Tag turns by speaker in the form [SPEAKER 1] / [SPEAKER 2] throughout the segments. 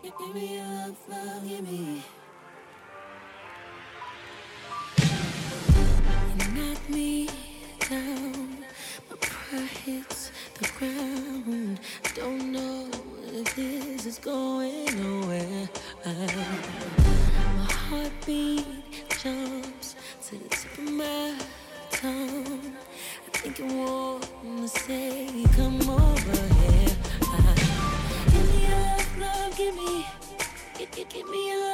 [SPEAKER 1] Give me love, love, give me. Knock me down, my pride hits the ground. Don't know if this is going nowhere. My heartbeat jumps to the tip of my tongue. I think I want to say, come on. could give me up.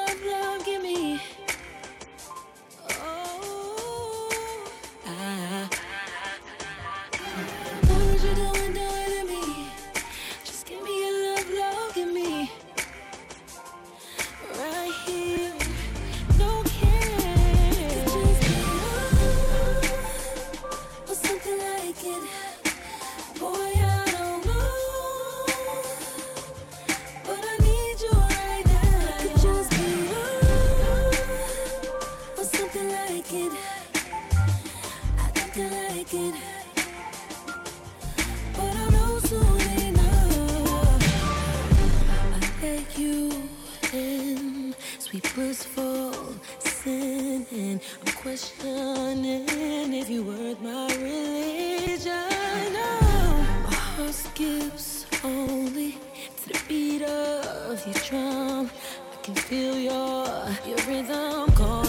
[SPEAKER 1] I can feel your your rhythm. Call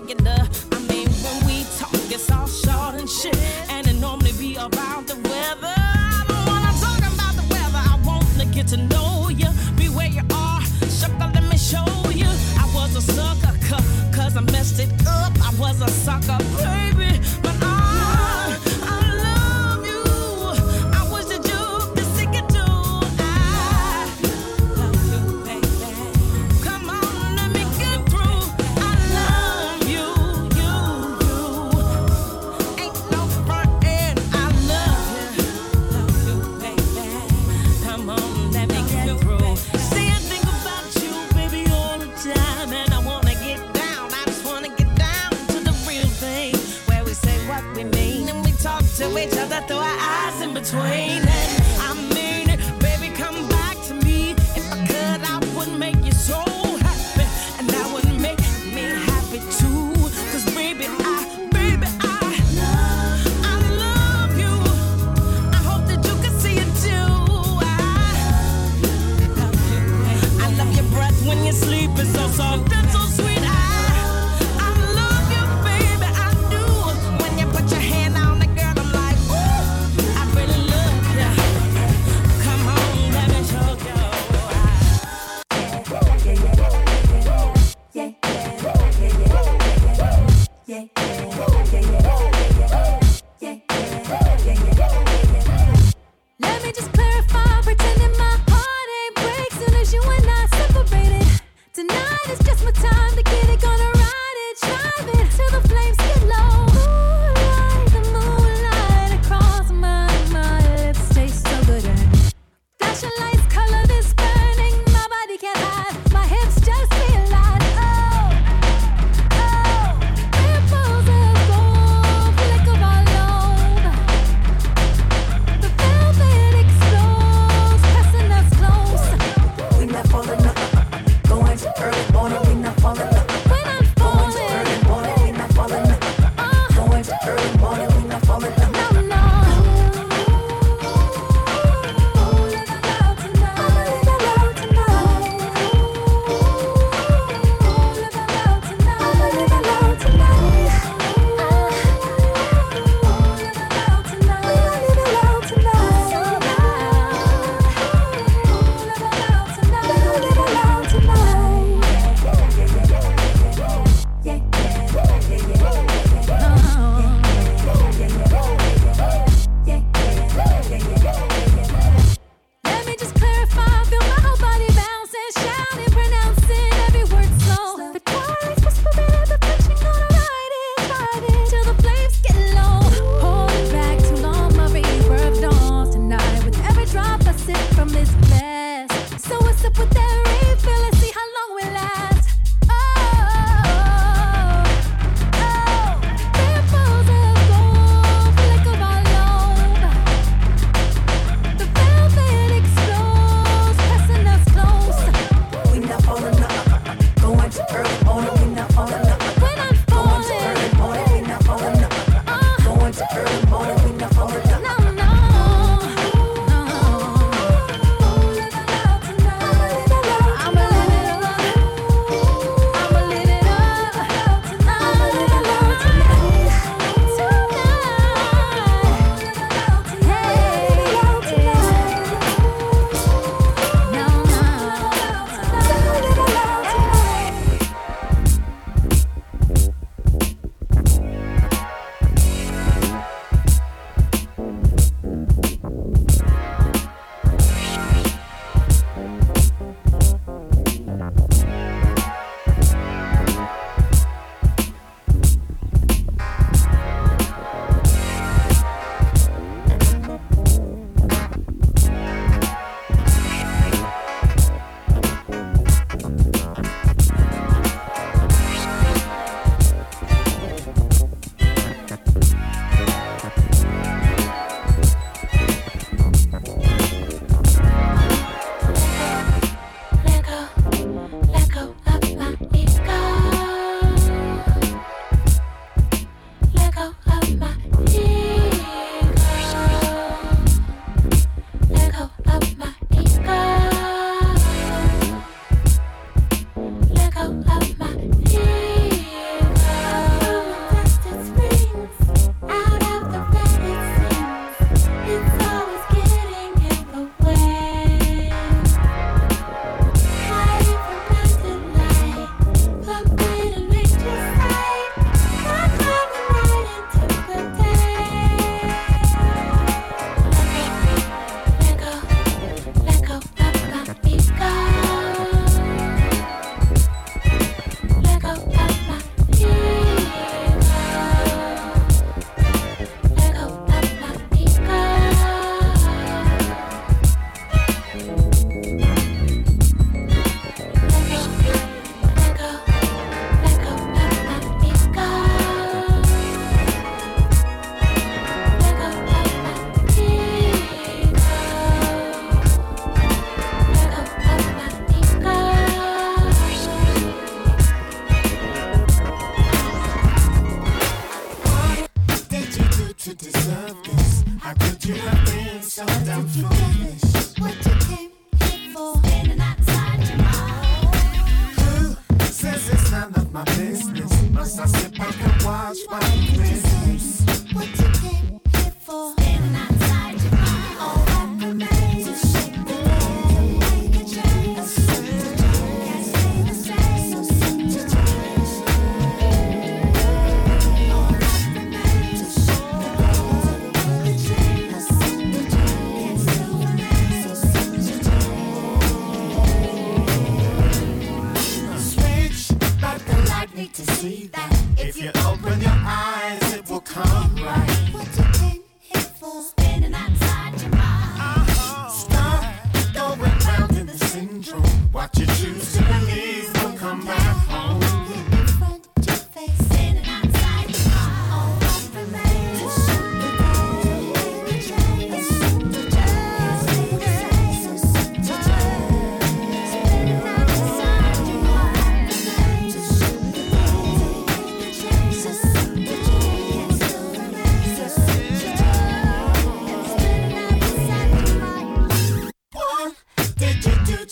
[SPEAKER 1] regular. I mean, when we talk, it's all
[SPEAKER 2] short and shit. to each other, throw our eyes in between. And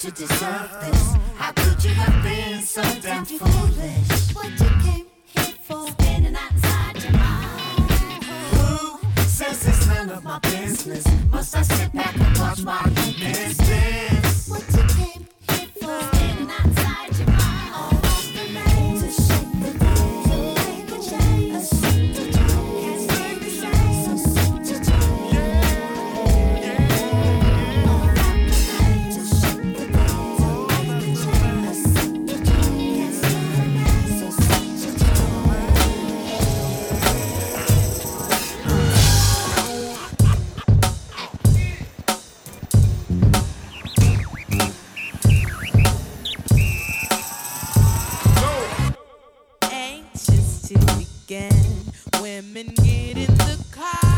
[SPEAKER 2] to deserve this.
[SPEAKER 3] again. Women get in the car.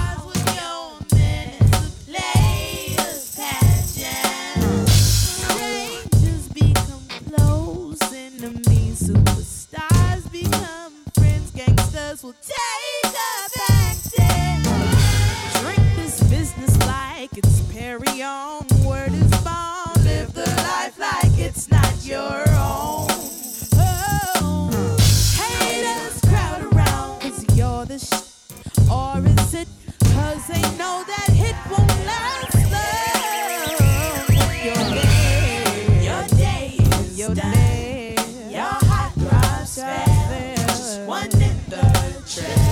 [SPEAKER 3] Church.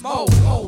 [SPEAKER 3] smoke.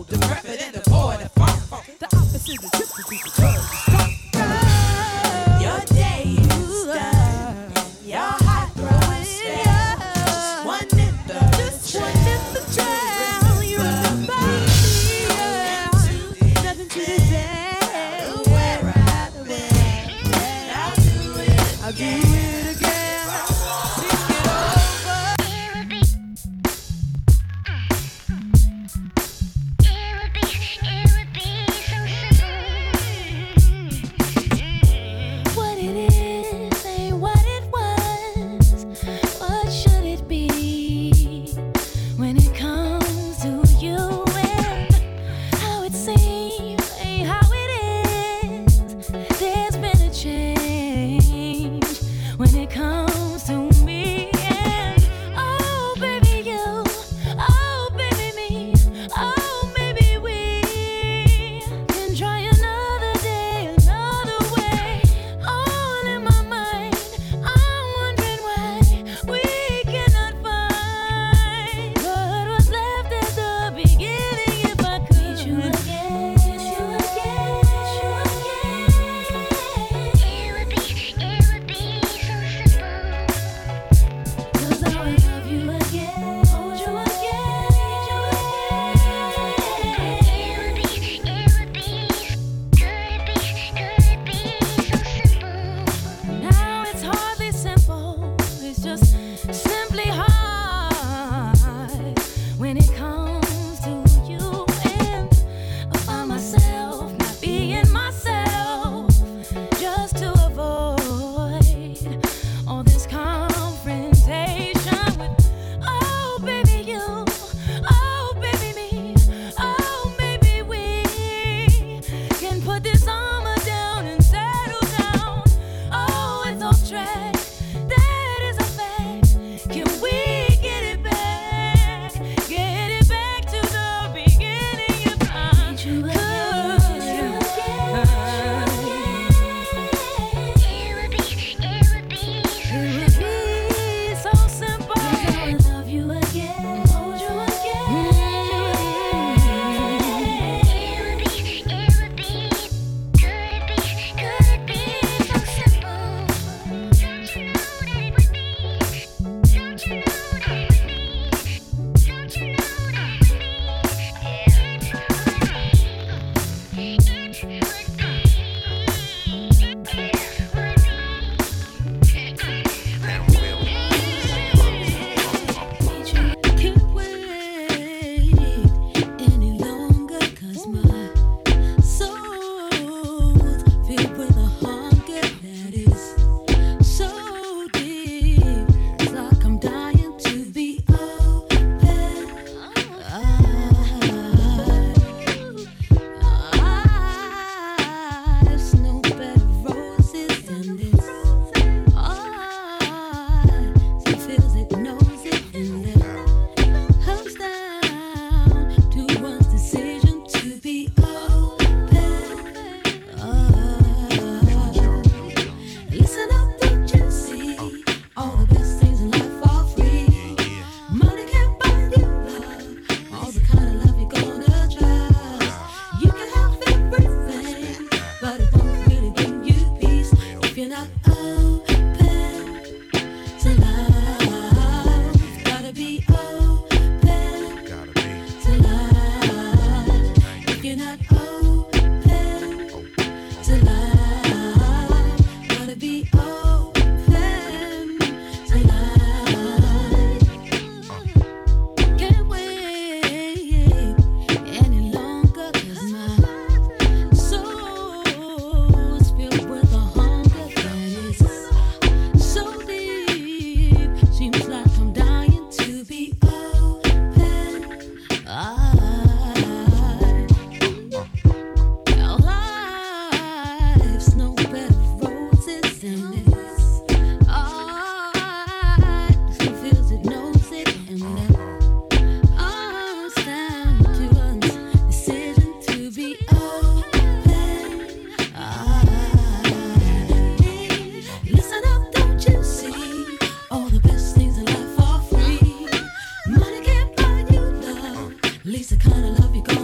[SPEAKER 3] Lisa kind of love you.
[SPEAKER 4] Girl.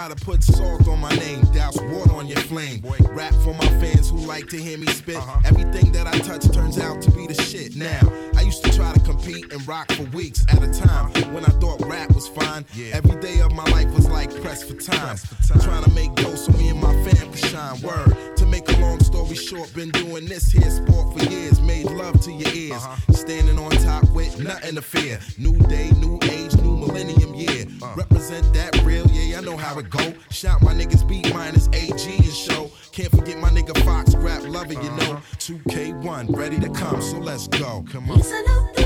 [SPEAKER 4] Try to put salt on my name, douse water on your flame. Rap for my fans who like to hear me spit. Everything that I touch turns out to be the shit. Now, I used to try to compete and rock for weeks at a time when I thought rap was fine. Yeah. Every day of my life was like press for time. Trying to make dough so me and my fam can shine. Word. To make a long story short, been doing this here sport for years. Made love to your ears. Standing on top with nothing to fear. New day, new age, millennium year. Represent that real, yeah, I know how it go. Shout my niggas beat minus AG and show. Can't forget my nigga Fox, rap lover, you know. Uh-huh. 2K1, ready to come, so let's go. Come on.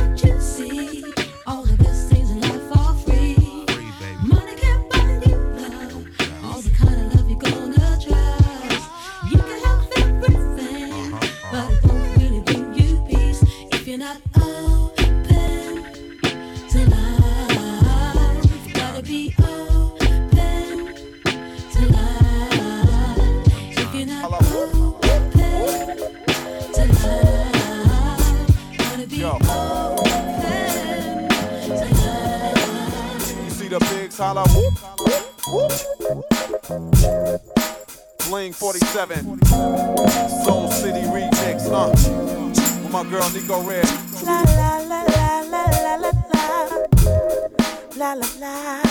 [SPEAKER 5] You see the
[SPEAKER 6] bigs holla whoop, whoop, whoop. Bling 47, Soul City remix, uh. With my girl Nico Red.
[SPEAKER 7] La la la la la la la la la la la.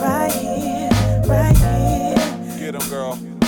[SPEAKER 7] Right here, right here.
[SPEAKER 6] Get him, girl.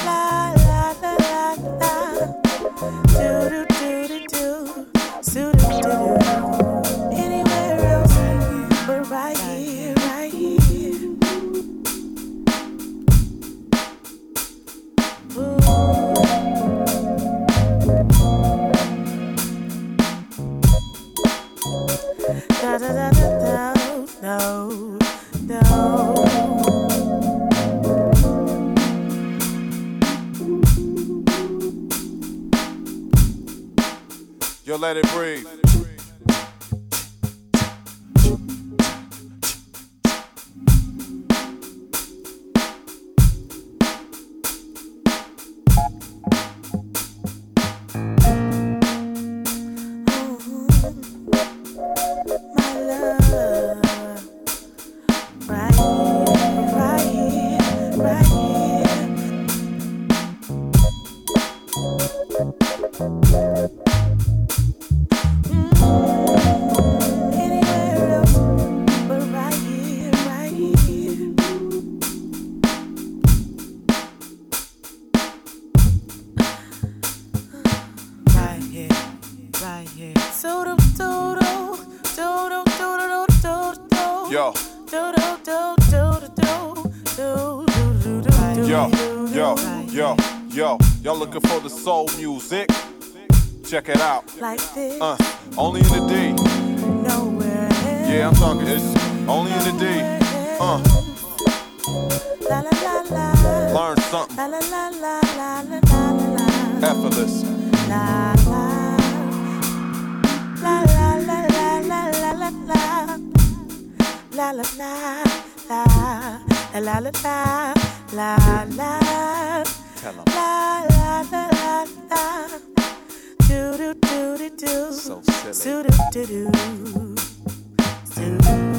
[SPEAKER 6] Yo, let it breathe. Yo, yo, yo, yo, y'all looking for the soul music? Check it out.
[SPEAKER 7] Like this.
[SPEAKER 6] Uh, only in the D.
[SPEAKER 7] Nowhere.
[SPEAKER 6] Yeah, I'm talking. It's only in the D. Uh.
[SPEAKER 7] La la la la.
[SPEAKER 6] Learn something.
[SPEAKER 7] La la la la la la la.
[SPEAKER 6] Effortless.
[SPEAKER 7] La. La la la la la la la la la la. La la la la la. Do do do do do.
[SPEAKER 6] So silly.
[SPEAKER 7] Do do do do.